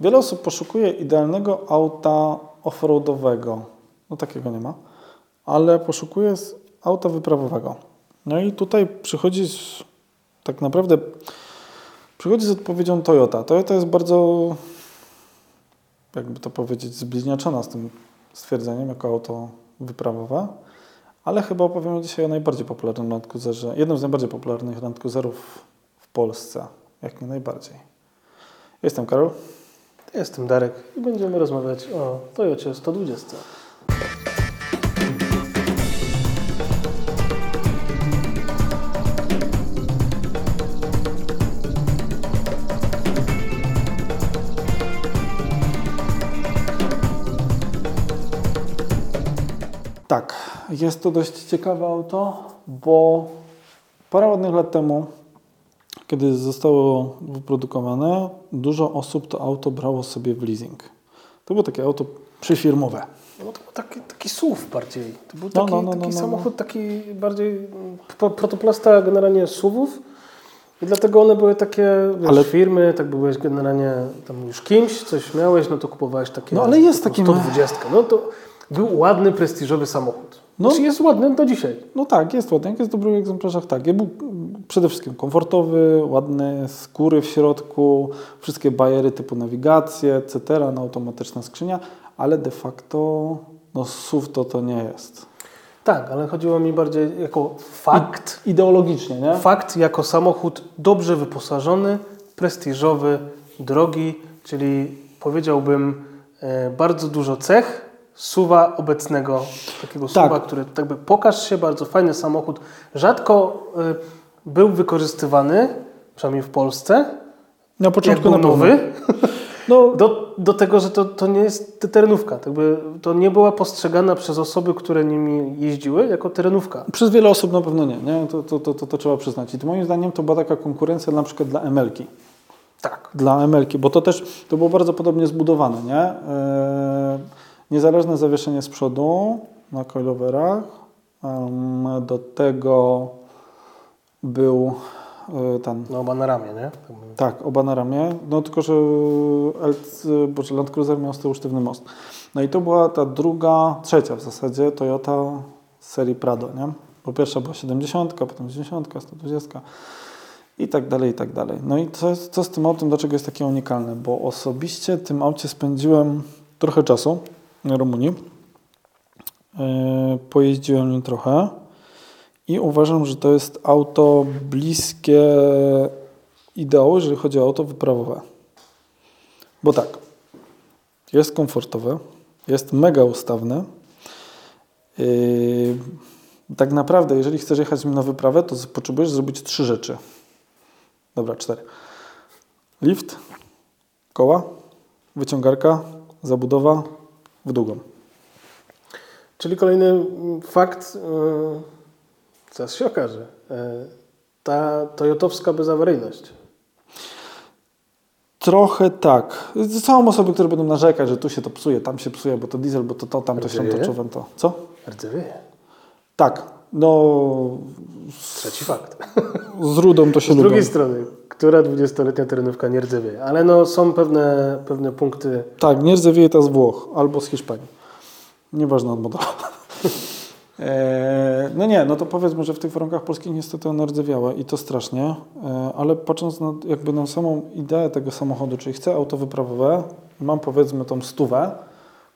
Wiele osób poszukuje idealnego auta offroadowego. No takiego nie ma, ale poszukuje auta wyprawowego. No i tutaj przychodzi z, tak naprawdę przychodzi z odpowiedzią Toyota. Toyota jest bardzo, jakby to powiedzieć, zbliźniaczona z tym stwierdzeniem jako auto wyprawowe, ale chyba opowiemy dzisiaj o najbardziej popularnym Land Cruiserze, jednym z najbardziej popularnych Land Cruiserów w Polsce, jak nie najbardziej. Jestem Karol. Jestem Darek i będziemy rozmawiać o Toyocie 120. Tak, jest to dość ciekawe auto, bo parę ładnych lat temu, kiedy zostało wyprodukowane, dużo osób to auto brało sobie w leasing. To było takie auto przyfirmowe. No to był taki, taki SUV bardziej. To był No, taki, no, no, taki no, no, samochód, taki bardziej pro- protoplasta generalnie SUVów. I dlatego one były takie wiesz, Ale- firmy, tak byłeś generalnie tam już kimś, coś miałeś, no to kupowałeś takie No, ale jest taki- 120. No to był ładny, prestiżowy samochód. No. Znaczy jest ładny do dzisiaj. No tak, jest ładny. Jak jest w dobrych egzemplarzach, tak. Był przede wszystkim komfortowy, ładny, skóry w środku, wszystkie bajery typu nawigację, etc., no, automatyczna skrzynia, ale de facto no SUV to to nie jest. Tak, ale chodziło mi bardziej jako fakt. Ideologicznie, nie? Fakt jako samochód dobrze wyposażony, prestiżowy, drogi, czyli powiedziałbym e, bardzo dużo cech suwa obecnego, takiego Tak. suwa, który tak by pokaż się, bardzo fajny samochód. Rzadko e, był wykorzystywany, przynajmniej w Polsce, Na początku na nowy, No, do, do tego, że to, to nie jest terenówka. Tak by, to nie była postrzegana przez osoby, które nimi jeździły, jako terenówka. Przez wiele osób na pewno nie, nie? To, to, to, to, to trzeba przyznać. I moim zdaniem to była taka konkurencja na przykład dla ML-ki. Tak. Dla ML-ki, bo to też to było bardzo podobnie zbudowane, nie? E, niezależne zawieszenie z przodu na coiloverach. Do tego był e, ten, No oba na ramię, nie? Tak tak, oba na ramię, no tylko, że Boże, Land Cruiser miał z tyłu sztywny most. No i to była ta druga, trzecia w zasadzie Toyota z serii Prado, nie? Bo pierwsza była 70, potem 80, 120 i tak dalej, i tak dalej. No i co, co z tym autem, dlaczego jest takie unikalne? Bo osobiście tym aucie spędziłem trochę czasu Rumunii. Yy, pojeździłem nim trochę i uważam, że to jest auto bliskie ideału, jeżeli chodzi o auto wyprawowe. Bo tak, jest komfortowe, jest mega ustawne. Yy, tak naprawdę, jeżeli chcesz jechać nim na wyprawę, to potrzebujesz zrobić trzy rzeczy. Dobra, cztery. Lift, koła, wyciągarka, zabudowa w długą. Czyli kolejny fakt, zaraz się okaże, yy, ta toyotowska bezawaryjność. Trochę tak. Są osoby, które będą narzekać, że tu się to psuje, tam się psuje, bo to diesel, bo to to, tam to się to czuwam to. Co? Rdzewieje. Tak. No, Trzeci fakt. z rudą to się Z lubią. drugiej strony, która 20-letnia terenówka nie rdzewieje? Ale no, są pewne, pewne punkty. Tak, nie rdzewieje ta z Włoch albo z Hiszpanii. Nieważne od modelu. No nie, no to powiedzmy, że w tych warunkach polskich niestety one rdzewiały i to strasznie, eee, ale patrząc na, jakby na samą ideę tego samochodu, czyli chcę auto wyprawowe, mam powiedzmy tą stówę,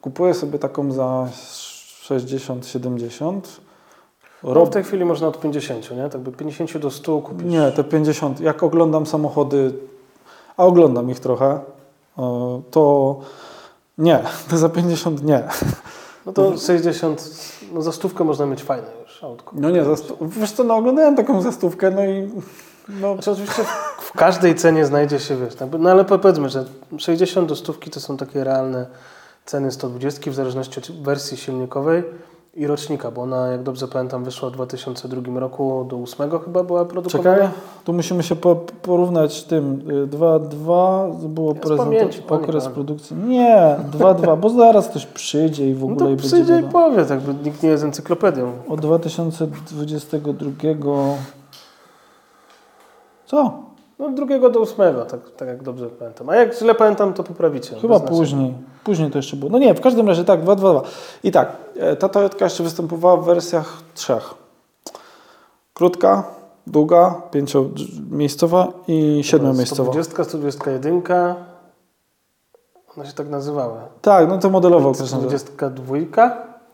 kupuję sobie taką za 60-70, No, w tej chwili można od 50, nie? Tak by 50 do 100 kupić. Nie, te 50. Jak oglądam samochody, a oglądam ich trochę, to nie, to za 50 nie. No to 60, no za stówkę można mieć fajne już autko. No nie, za stu... wiesz co, no oglądałem taką zastówkę, no i no, Znaczy oczywiście w- każdej cenie znajdzie się, wiesz, tak, no ale powiedzmy, że 60 do stówki to są takie realne ceny 120 w zależności od wersji silnikowej i rocznika, bo ona, jak dobrze pamiętam, wyszła w 2002 roku, do 8 chyba była produkowana. czekaj, tu musimy się po, porównać tym. 2-2 było Ja z pamięci, prezent, panie okres Karol. produkcji. Nie, 2-2, bo zaraz ktoś przyjdzie i w No ogóle to i będzie przyjdzie i powie, tak by nikt nie jest encyklopedią. Od 2022. Co? No drugiego do ósmego, tak, tak jak dobrze pamiętam. A jak źle pamiętam, to poprawicie. Chyba później. Później to jeszcze było. No nie, w każdym razie tak, 222. I tak, e, ta Toyotka jeszcze występowała w wersjach trzech. Krótka, długa, pięciomiejscowa i siedmiomiejscowa. 120, 121. One się tak nazywały. Tak, no to modelowo określone. 122,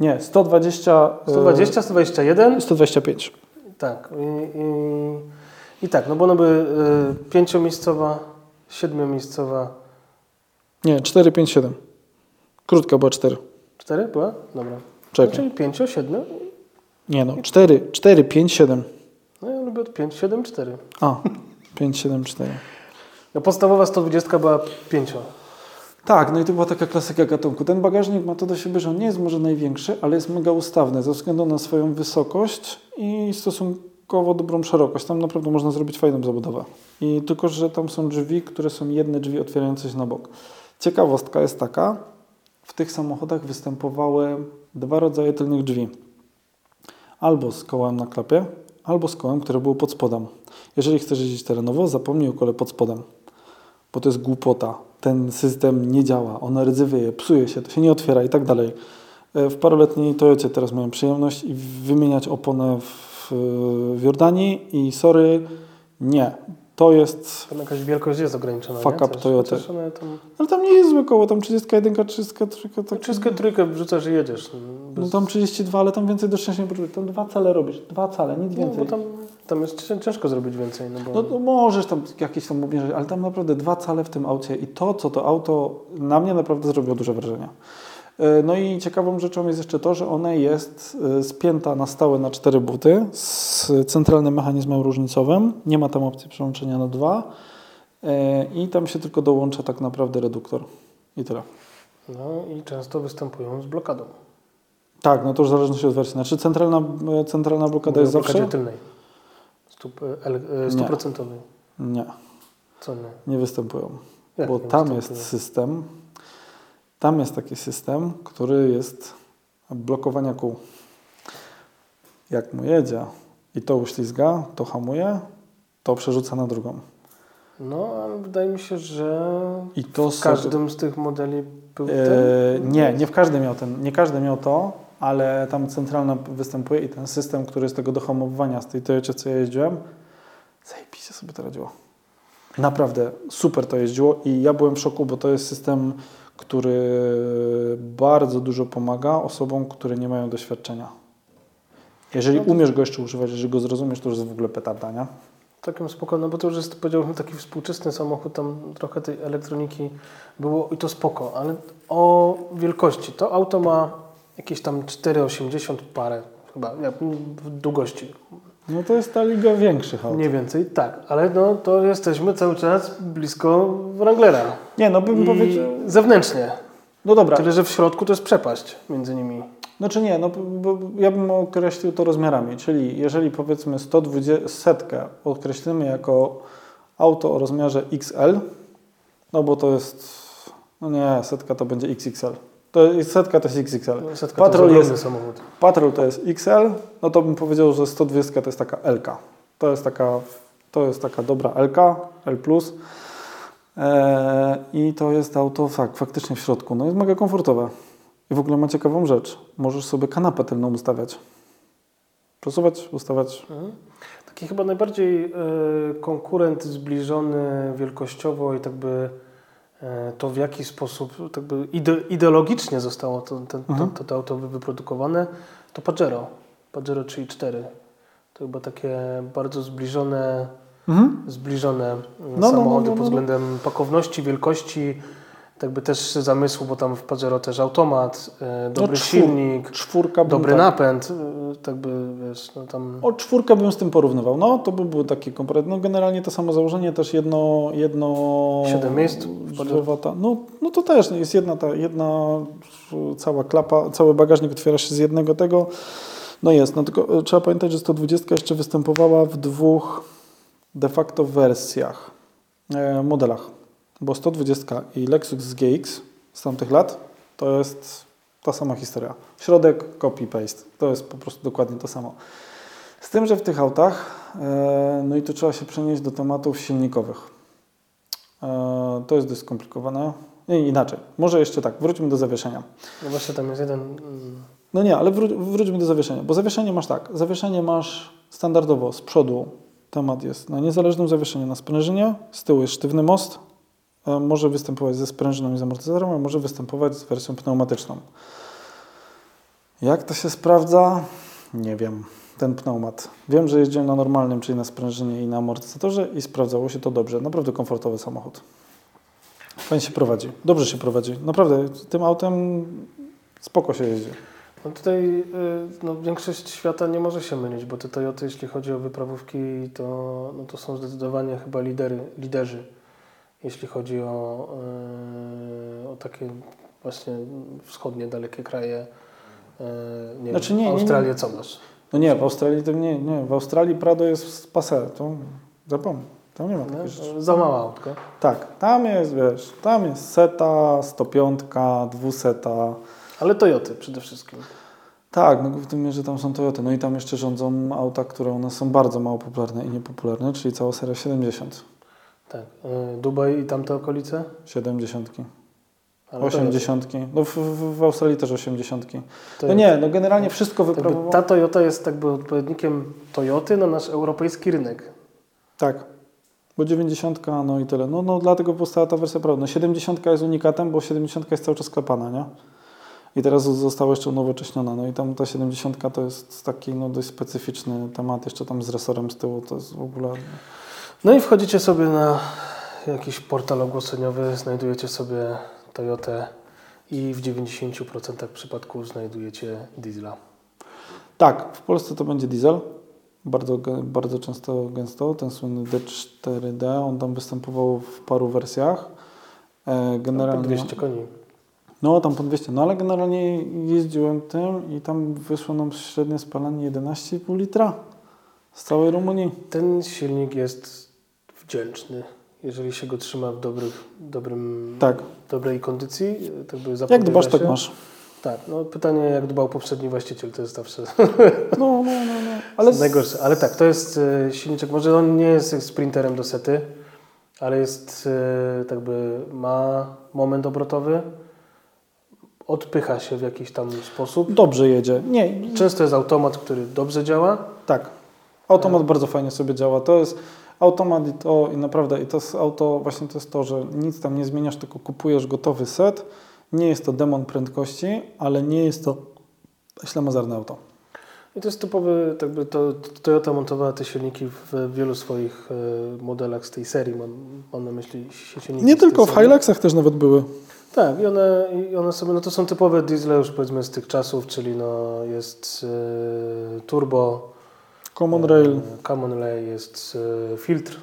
Nie, 120, e, 120, 121. 125. Tak. I, i, i tak, no bo one były y, pięciomiejscowa, siedmiomiejscowa. Nie, 4, 5, 7. Krótka była 4. Cztery była? Dobra. No, Czekaj. czyli pięcio, siedmiu. Nie no, 4, 4, 5, 7. No ja lubię od 5, 7, 4. A, 5, 7, 4. No podstawowa 120 była pięcio. Tak, no i to była taka klasyka gatunku. Ten bagażnik ma to do siebie, że on nie jest może największy, ale jest mega ustawny ze względu na swoją wysokość i stosunkowo dobrą szerokość. Tam naprawdę można zrobić fajną zabudowę. I tylko, że tam są drzwi, które są jedne drzwi otwierające się na bok. Ciekawostka jest taka, w tych samochodach występowały dwa rodzaje tylnych drzwi. Albo z kołem na klapie, albo z kołem, które było pod spodem. Jeżeli chcesz jeździć terenowo, zapomnij o kole pod spodem bo to jest głupota. Ten system nie działa, on rdzewieje, psuje się, to się nie otwiera i tak dalej. E, W paroletniej Toyocie teraz miałem przyjemność i wymieniać oponę w, w Jordanii i sorry, nie. To jest, Tam jakaś wielkość jest ograniczona. Fuck up one tam... ale tam nie jest złe koło, tam 31, 33, tak, Wszystkie trójkę wrzucasz i jedziesz. no Bez... tam 32, ale tam więcej do szczęścia nie potrzebujesz. Tam dwa cale robisz, dwa cale, nic No, więcej. bo tam, tam jest cię- ciężko zrobić więcej. No bo... No to możesz tam jakieś tam obniżyć, ale tam naprawdę dwa cale w tym aucie i to, co to auto na mnie naprawdę zrobiło duże wrażenie. E, No i ciekawą rzeczą jest jeszcze to, że ona jest e, spięta na stałe na cztery buty z centralnym mechanizmem różnicowym. Nie ma tam opcji przełączenia na dwa E, i tam się tylko dołącza tak naprawdę reduktor i tyle. no i często występują z blokadą. Tak, no to już w zależności od wersji. Znaczy centralna, centralna blokada Mówię jest zawsze? tylnej. Stuprocentowej. Nie, Co nie? nie występują. Jak bo nie tam występuje? jest system, tam jest taki system, który jest blokowania kół. Jak mu jedzie i to uślizga, to hamuje, to przerzuca na drugą. No, ale wydaje mi się, że I to w każdym z tych modeli był E, ten. nie, nie w każdym miał ten, nie każdy miał to, ale tam centralna występuje i ten system, który z tego do hamowania, z tej Toyocie, co ja jeździłem, zajebiście sobie to radziło. Naprawdę super to jeździło i ja byłem w szoku, bo to jest system, który bardzo dużo pomaga osobom, które nie mają doświadczenia. Jeżeli No umiesz go jeszcze używać, jeżeli go zrozumiesz, to już jest w ogóle petarda, nie? Takim spoko, no bo to już jest powiedziałbym taki współczesny samochód, tam trochę tej elektroniki było i to spoko, ale o wielkości. To auto ma jakieś tam 4,80 parę chyba, w długości. No to jest ta liga większych aut. Mniej więcej, tak, ale no to jesteśmy cały czas blisko Wranglera. Nie, no bym I powiedział... zewnętrznie. No dobra, Tyle, że w środku to jest przepaść między nimi. Znaczy nie, no, ja bym określił to rozmiarami, czyli jeżeli powiedzmy 120 setkę określimy jako auto o rozmiarze XL, no bo to jest, no nie, setka to będzie XXL. To jest, setka to jest XXL. Setka Patrol to jest jest, samochód. Patrol to jest XL, no to bym powiedział, że 120 to jest taka LK. To jest taka, to jest taka dobra LK, L+. Eee, I to jest auto, tak, faktycznie w środku. No jest mega komfortowe. I w ogóle ma ciekawą rzecz. Możesz sobie kanapę tylną ustawiać. Przesuwać, ustawiać. Mhm. Taki chyba najbardziej e, konkurent zbliżony wielkościowo i tak by to w jaki sposób tak by ide, ideologicznie zostało to, to, Mhm. to, to, to auto wyprodukowane, to Pajero. Pajero 3 i 4. To chyba takie bardzo zbliżone, Mhm. zbliżone mm, No, no, samochody no, no, pod no. względem pakowności, wielkości, tak by też zamysłu, bo tam w Pajero też automat, e, dobry No, czwór- silnik, Czwórka dobry tak, napęd, e, tak by wiesz, no tam... O czwórkę bym z tym porównywał. No to by był taki komparat. No generalnie to samo założenie, też jedno... jedno Siedem miejsc w drzewata. No, no to też jest jedna ta, jedna cała klapa, cały bagażnik otwiera się z jednego tego. No jest, no tylko e, trzeba pamiętać, że 120 jeszcze występowała w dwóch de facto wersjach, modelach. Bo 120 i Lexus GX z tamtych lat to jest ta sama historia. Środek, copy-paste. To jest po prostu dokładnie to samo. Z tym, że w tych autach E, No i tu trzeba się przenieść do tematów silnikowych. E, To jest dość skomplikowane. Nie, inaczej. Może jeszcze tak, wróćmy do zawieszenia. No właśnie tam jest jeden... mm, No nie, ale wró- wróćmy do zawieszenia, bo zawieszenie masz tak. Zawieszenie masz standardowo z przodu. Temat jest na niezależnym zawieszeniu na sprężynie, z tyłu jest sztywny most. Może występować ze sprężyną i z amortyzatorem, a może występować z wersją pneumatyczną. Jak to się sprawdza? Nie wiem. Ten pneumat. Wiem, że jeździłem na normalnym, czyli na sprężynie i na amortyzatorze i sprawdzało się to dobrze. Naprawdę komfortowy samochód. Fajnie się prowadzi. Dobrze się prowadzi. Naprawdę tym autem spoko się jeździ. No tutaj y, no, większość świata nie może się mylić, bo te Toyoty, jeśli chodzi o wyprawówki, to, no, to są zdecydowanie chyba lidery, liderzy, jeśli chodzi o, y, o takie właśnie wschodnie, dalekie kraje. Y, nie Znaczy wiem, nie, nie, nie. Australię co masz? No nie, w Australii to nie, nie. W Australii Prado jest passe, to zapomnij. Tam nie ma No, takich rzeczy. za mała autko. Tak, tam jest, wiesz, tam jest seta, 105, dwuseta. Ale Toyoty przede wszystkim. Tak, no w tym mierze tam są Toyoty. No i tam jeszcze rządzą auta, które u nas są bardzo mało popularne i niepopularne, czyli cała seria 70. Tak. Y, Dubaj i tamte okolice? 70. Ale 80. No w, w, Australii też 80. Toyoty. No nie, no generalnie wszystko wyprawowo. ta Toyota jest jakby odpowiednikiem Toyoty na nasz europejski rynek. Tak. Bo 90, no i tyle. No, no dlatego powstała ta wersja prawda. No 70 jest unikatem, bo 70 jest cały czas klepana, nie? I teraz została jeszcze unowocześniona. No i tam ta 70 to jest taki no, dość specyficzny temat, jeszcze tam z resorem z tyłu, to jest w ogóle... No i wchodzicie sobie na jakiś portal ogłoszeniowy, znajdujecie sobie Toyotę i w 90% przypadków znajdujecie diesla. Tak, w Polsce to będzie diesel. Bardzo, bardzo często, gęsto. Ten słynny D4D, on tam występował w paru wersjach. E, Generalnie. Generalnie... 200 koni. No, tam po 200. No, ale generalnie jeździłem tym i tam wyszło nam średnie spalanie 11,5 litra z całej Rumunii. Ten silnik jest wdzięczny, jeżeli się go trzyma w dobrych, dobrym, Tak. dobrej kondycji. Tak Jak dbasz, tak się. masz. Tak, no pytanie jak dbał poprzedni właściciel, to jest zawsze No, no, no, no. Ale najgorsze. Ale tak, to jest e, silniczek, może on nie jest sprinterem do sety, ale jest e, tak by ma moment obrotowy, odpycha się w jakiś tam sposób. dobrze jedzie. Nie, Często jest automat, który dobrze działa. tak. Automat bardzo fajnie sobie działa. To jest automat i to i naprawdę i to jest auto, właśnie to jest to, że nic tam nie zmieniasz, tylko kupujesz gotowy set. Nie jest to demon prędkości, ale nie jest to ślamazarne auto. I to jest typowy, tak by to Toyota montowała te silniki w wielu swoich e, modelach z tej serii. Mam, mam na myśli silniki Nie tylko w. Hiluxach też nawet były. Tak, i one, i one sobie, no to są typowe diesle już powiedzmy z tych czasów, czyli no jest e, turbo, Common Rail. e, Common Rail, jest e, filtr.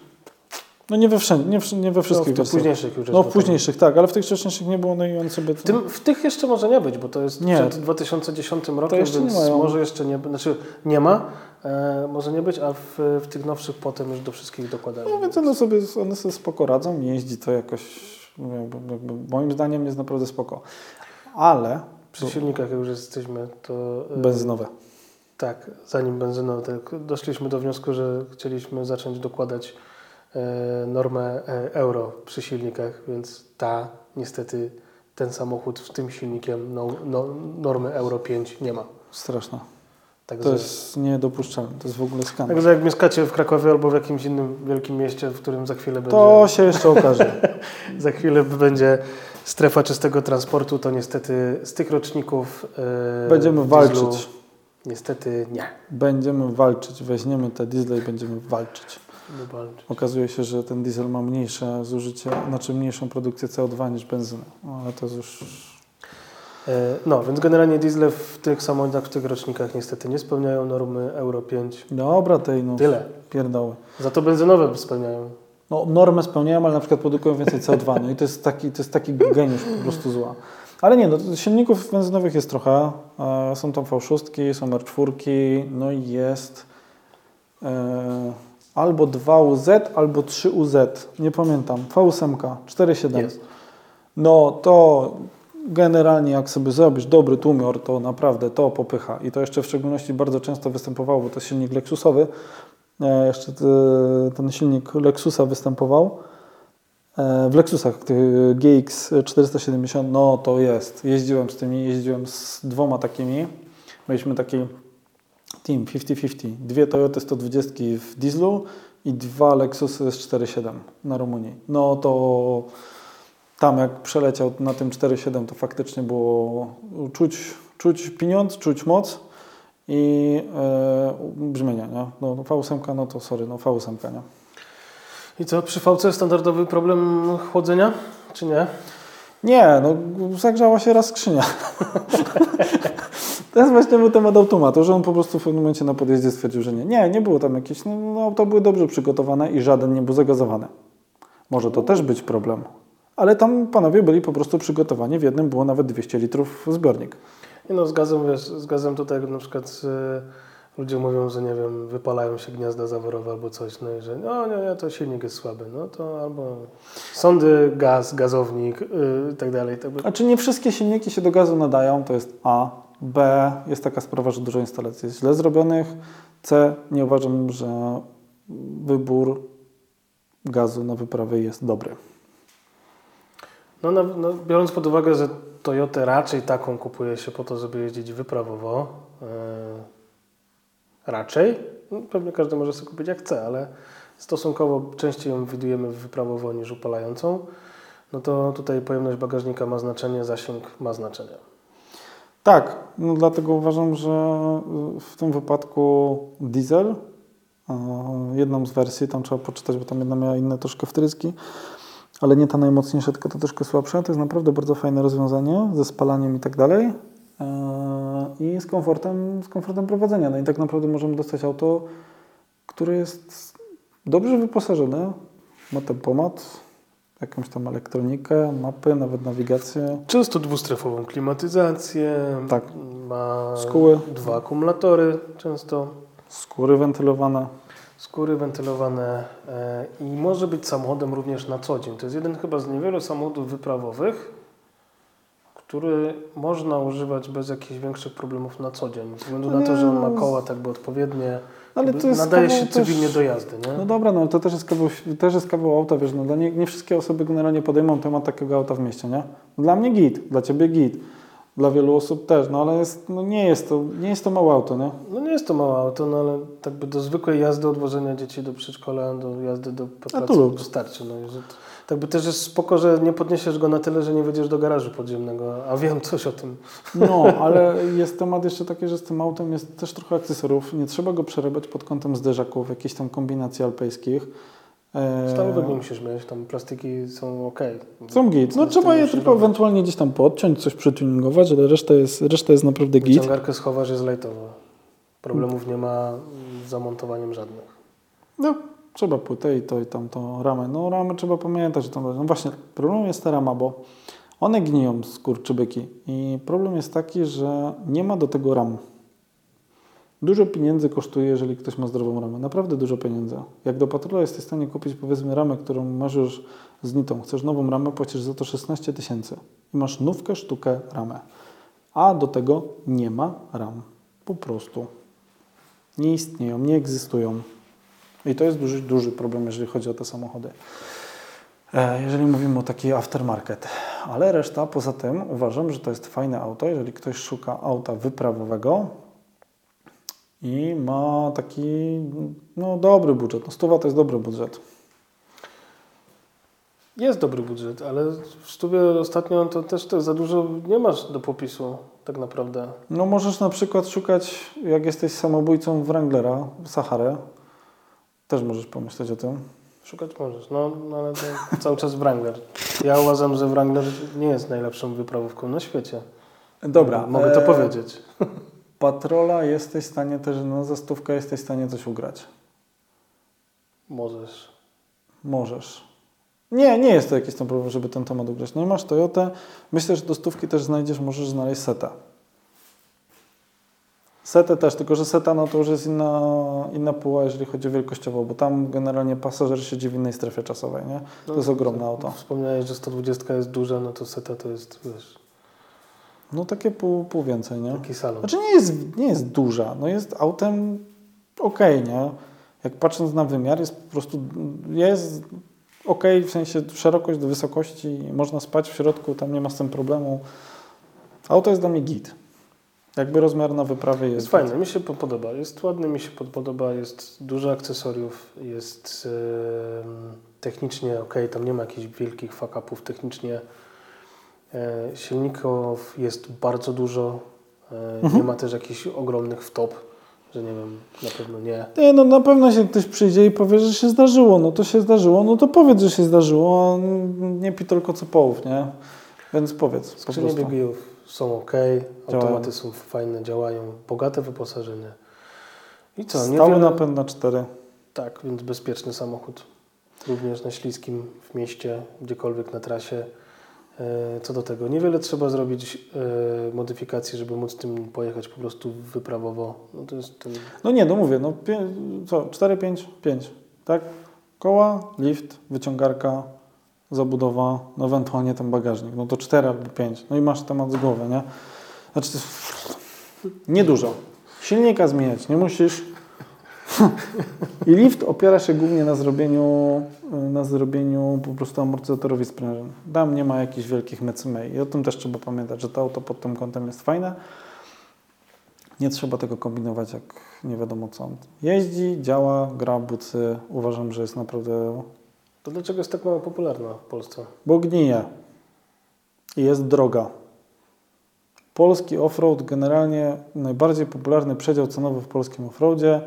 No nie we, wszędzie, nie, wsz- nie we No, wszystkich w tych wersjach. późniejszych już. No w późniejszych, tak, ale w tych wcześniejszych nie było, no i on sobie... W, tym, w tych jeszcze może nie być, bo to jest Nie. przed 2010 rokiem, jeszcze nie więc może jeszcze nie, znaczy nie ma, e, może nie być, a w, w tych nowszych potem już do wszystkich dokładają. No więc one sobie, one sobie spoko radzą, jeździ to jakoś, jakby, jakby, moim zdaniem jest naprawdę spoko. Ale Przy silnikach jak już jesteśmy, to... e, benzynowe. Tak, zanim benzyną, tak, doszliśmy do wniosku, że chcieliśmy zacząć dokładać e, normę e, euro przy silnikach, więc ta, niestety, ten samochód z tym silnikiem no, no, normy euro 5 nie ma. Straszne. Także, To jest niedopuszczalne, to jest w ogóle skandal. także jak mieszkacie w Krakowie albo w jakimś innym wielkim mieście, w którym za chwilę będzie, To się jeszcze okaże. za chwilę będzie strefa czystego transportu, to niestety z tych roczników e, Będziemy walczyć. Niestety nie. Będziemy walczyć, weźmiemy te diesle i będziemy walczyć. Walczyć. Okazuje się, że ten diesel ma mniejsze zużycie, znaczy mniejszą produkcję CO2 niż benzyna. No, ale to jest już... E, No, więc generalnie diesle w tych samochodach, w tych rocznikach niestety nie spełniają normy Euro 5. Dobra, tej no, Tyle. pierdoły. Za to benzynowe spełniają. No, normę spełniają, ale na przykład produkują więcej CO2. No i to jest taki, to jest taki geniusz po prostu zła. Ale nie, no, silników benzynowych jest trochę. E, są tam V6, są R4, no i jest e, albo 2UZ, albo 3UZ. Nie pamiętam. V8, 4.7. Jest. No to generalnie jak sobie zrobisz dobry tłumior, to naprawdę to popycha. I to jeszcze w szczególności bardzo często występowało, bo to jest silnik Lexusowy, E, jeszcze te, ten silnik Lexusa występował. E, w Lexusach GX 470, no to jest. Jeździłem z tymi, jeździłem z dwoma takimi. Mieliśmy taki team 50-50. Dwie Toyoty 120 w dieslu i dwa Lexusy z 4.7 na Rumunii. No to tam jak przeleciał na tym 4.7 to faktycznie było czuć, czuć pieniądz, czuć moc i e, brzmienia, nie? No V8, no to sorry, no V8, nie? I co, przy VC standardowy problem chłodzenia, czy nie? Nie, no zagrzała się raz skrzynia. to jest właśnie był temat automatu, że on po prostu w pewnym momencie na podjeździe stwierdził, że nie. Nie, nie było tam jakieś, no, no auta były dobrze przygotowane i żaden nie był zagazowany. Może to też być problem. Ale tam panowie byli po prostu przygotowani. W jednym było nawet 200 litrów zbiornik. No z gazem, wiesz, z gazem tutaj na przykład y, ludzie mówią, że nie wiem, wypalają się gniazda zaworowe albo coś, no i że no nie, nie, to silnik jest słaby, no to albo sądy, gaz, gazownik y, i tak dalej. Tak by... A czy nie wszystkie silniki się do gazu nadają? To jest A. B. Jest taka sprawa, że dużo instalacji jest źle zrobionych. C. Nie uważam, że wybór gazu na wyprawy jest dobry. No, no, no, biorąc pod uwagę, że Toyotę raczej taką kupuje się po to, żeby jeździć wyprawowo, yy, raczej, no, pewnie każdy może sobie kupić jak chce, ale stosunkowo częściej ją widujemy wyprawowo niż upalającą, no to tutaj pojemność bagażnika ma znaczenie, zasięg ma znaczenie. Tak, no dlatego uważam, że w tym wypadku diesel, jedną z wersji, tam trzeba poczytać, bo tam jedna miała inne troszkę wtryski, ale nie ta najmocniejsza, tylko ta troszkę słabsza. To jest naprawdę bardzo fajne rozwiązanie ze spalaniem i tak dalej i z komfortem, z komfortem prowadzenia. No i tak naprawdę możemy dostać auto, które jest dobrze wyposażone, ma tempomat, jakąś tam elektronikę, mapy, nawet nawigację. Często dwustrefową klimatyzację, tak. ma Skóły. dwa akumulatory często. Skóry wentylowane. Skóry wentylowane e, i może być samochodem również na co dzień. To jest jeden chyba z niewielu samochodów wyprawowych, który można używać bez jakichś większych problemów na co dzień. Ze względu na to, że on ma koła tak by odpowiednie, ale to jest nadaje się też- cywilnie do jazdy. Nie? No dobra, no to też jest kawał, też jest kawał auta, wiesz, no dla nie, nie wszystkie osoby generalnie podejmą temat takiego auta w mieście, nie? Dla mnie git, dla Ciebie git, dla wielu osób też, no ale jest, no nie jest to, nie jest to małe auto, nie? No nie jest to małe auto, no ale tak by do zwykłej jazdy, odwożenia dzieci do przedszkola, do jazdy do pracy wystarczy. No, tak by też jest spoko, że nie podniesiesz go na tyle, że nie wejdziesz do garażu podziemnego, a wiem coś o tym. No, ale jest temat jeszcze taki, że z tym autem jest też trochę akcesorów, nie trzeba go przerabiać pod kątem zderzaków, jakichś tam kombinacji alpejskich. Stalowych nie musisz mieć, tam plastiki są ok. Są git, no trzeba je tylko ewentualnie gdzieś tam podciąć, coś przetuningować, ale reszta jest, reszta jest naprawdę git. Wyciągarkę schowasz, jest lajtowo. Problemów nie ma z zamontowaniem żadnych. No, trzeba płytę i to i tam to ramę. No ramę trzeba pamiętać, że tam, no właśnie, problem jest ta rama, bo one gniją z kurczybyki i problem jest taki, że nie ma do tego ram. Dużo pieniędzy kosztuje, jeżeli ktoś ma zdrową ramę. Naprawdę dużo pieniędzy. Jak do patrola jesteś w stanie kupić powiedzmy ramę, którą masz już z nitą, chcesz nową ramę, płacisz za to 16 tysięcy i masz nówkę, sztukę, ramę. A do tego nie ma ram. Po prostu. Nie istnieją, nie egzystują. I to jest duży, duży problem, jeżeli chodzi o te samochody. E, Jeżeli mówimy o taki aftermarket. Ale reszta, poza tym uważam, że to jest fajne auto, jeżeli ktoś szuka auta wyprawowego i ma taki no, dobry budżet. No, stuwa to jest dobry budżet. Jest dobry budżet, ale w stówie ostatnio to też to za dużo nie masz do popisu tak naprawdę. No możesz na przykład szukać, jak jesteś samobójcą Wranglera, Saharę. Też możesz pomyśleć o tym. Szukać możesz, no, no ale to cały czas Wrangler. Ja uważam, że Wrangler nie jest najlepszą wyprawówką na świecie. Dobra. Mogę to e, powiedzieć. Patrola jesteś w stanie też, no za stówkę jesteś w stanie coś ugrać. Możesz. Możesz. Nie, nie jest to jakiś tam problem, żeby ten temat ugrać. No i masz Toyotę. Myślę, że do stówki też znajdziesz, możesz znaleźć setę. Setę też, tylko że seta no to już jest inna, inna puła, jeżeli chodzi o wielkościowo, bo tam generalnie pasażer siedzi w innej strefie czasowej, nie? To jest ogromne auto. Wspomniałeś, że 120 jest duża, no to seta to jest, wiesz, No takie pół, pół więcej, nie? taki salon. Znaczy nie jest, nie jest duża, no jest autem okej, nie? jak patrząc na wymiar, jest po prostu, jest ok, w sensie szerokość do wysokości, można spać w środku, tam nie ma z tym problemu. Auto jest dla mnie git. Jakby rozmiar na wyprawy jest... Jest fajne, mi się po- podoba. Jest ładny, mi się pod- podoba, jest dużo akcesoriów, jest em, technicznie ok, tam nie ma jakichś wielkich fuck-upów technicznie. E, silników jest bardzo dużo, e, nie ma też jakichś ogromnych wtop, że nie wiem, na pewno nie. Nie, no na pewno się ktoś przyjdzie i powie, że się zdarzyło, no to się zdarzyło, no to powiedz, że się zdarzyło, nie pi tylko co połów, nie? Więc powiedz po Skrzynie biegów są ok, Działają. automaty są fajne, działają, bogate wyposażenie. I co, Stały niewiele... napęd na cztery. Tak, więc bezpieczny samochód. Również na śliskim w mieście, gdziekolwiek na trasie. E, Co do tego, niewiele trzeba zrobić e, modyfikacji, żeby móc tym pojechać po prostu wyprawowo. No to jest ten... No nie, no mówię, no pię, co, 4, 5, 5, tak? Koła, lift, wyciągarka, zabudowa, no ewentualnie ten bagażnik, no to 4 albo 5. No i masz temat z głowy, nie? Znaczy, to jest niedużo. Silnika zmieniać nie musisz. I lift opiera się głównie na zrobieniu, na zrobieniu po prostu amortyzatorów i sprężyn. Tam nie ma jakichś wielkich mecymej. I o tym też trzeba pamiętać, że to auto pod tym kątem jest fajne. Nie trzeba tego kombinować jak nie wiadomo co. Jeździ, działa, gra bucy. Uważam, że jest naprawdę... To dlaczego jest tak mało popularna w Polsce? Bo gnije. I jest droga. Polski offroad, generalnie najbardziej popularny przedział cenowy w polskim offroadzie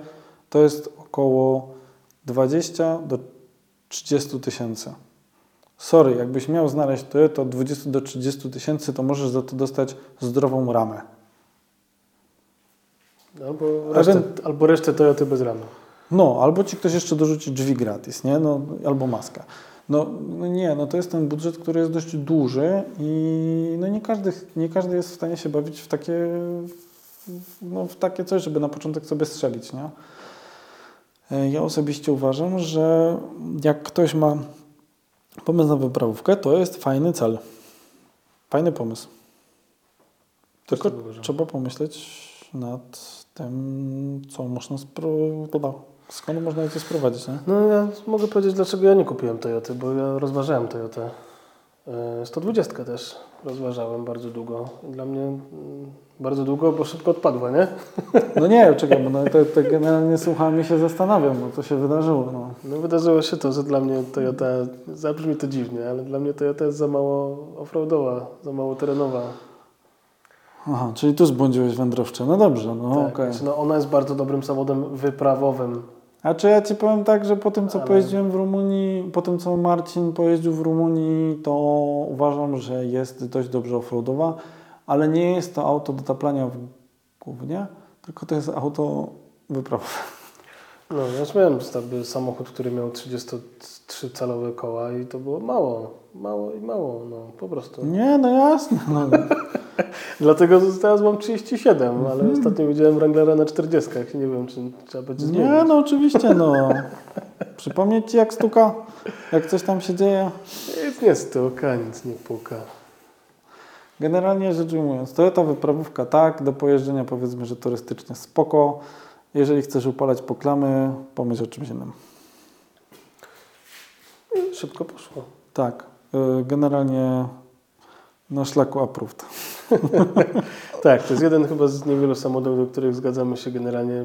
to jest około 20 do 30 tysięcy. Sorry, jakbyś miał znaleźć Toyota od 20 do 30 tysięcy, to możesz za to dostać zdrową ramę. Albo resztę, ten- albo resztę Toyoty bez ramy. No, albo ci ktoś jeszcze dorzuci drzwi gratis, nie? No, albo maskę. No, no nie, no to jest ten budżet, który jest dość duży i no nie każdy, nie każdy jest w stanie się bawić w takie, no, w takie coś, żeby na początek sobie strzelić, nie? E, Ja osobiście uważam, że jak ktoś ma pomysł na wyprawówkę, to jest fajny cel. Fajny pomysł. Tylko trzeba pomyśleć nad tym, co można spro- skąd można je sprowadzić, nie? No ja mogę powiedzieć, dlaczego ja nie kupiłem Toyoty, bo ja rozważałem Toyotę. E, 120 też rozważałem bardzo długo. Dla mnie mm, bardzo długo, bo szybko odpadła, nie? No nie, czekaj, bo no, to, to generalnie słucham i się zastanawiam, bo to się wydarzyło. No. No wydarzyło się to, że dla mnie Toyota, zabrzmi to dziwnie, ale dla mnie Toyota jest za mało offroadowa, za mało terenowa. Aha, czyli tu zbłądziłeś wędrowcze. No dobrze, no tak, okej. znaczy, no ona jest bardzo dobrym samochodem wyprawowym. A czy ja Ci powiem tak, że po tym, co Ale- pojeździłem w Rumunii, po tym, co Marcin pojeździł w Rumunii, to uważam, że jest dość dobrze offroadowa, ale nie jest to auto do taplania w głównie, tylko to jest auto wyprawowe. No, ja miałem sobie samochód, który miał 33-calowe koła i to było mało, mało i mało, no po prostu. Nie, no jasne. No. Dlatego teraz mam 37, ale ostatnio widziałem Wranglera na 40. Nie wiem, czy trzeba będzie zmienić. Nie, no oczywiście, no. Przypomnieć Ci, jak stuka, jak coś tam się dzieje. Nic nie stuka, nic nie puka. Generalnie rzecz ujmując, Toyota wyprawówka tak, do pojeżdżenia powiedzmy, że turystycznie spoko. Jeżeli chcesz upalać poklamy, pomyśl o czymś innym. Szybko poszło. Tak, y, generalnie na szlaku approved. Tak, to jest jeden chyba z niewielu samochodów, do których zgadzamy się generalnie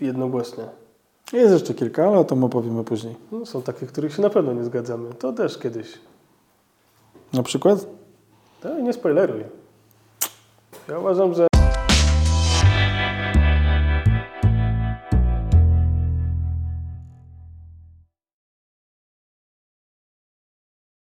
jednogłośnie. Jest jeszcze kilka, ale o tym opowiemy później. No, są takie, których się na pewno nie zgadzamy. To też kiedyś. Na przykład? I nie spoileruj. Ja uważam, że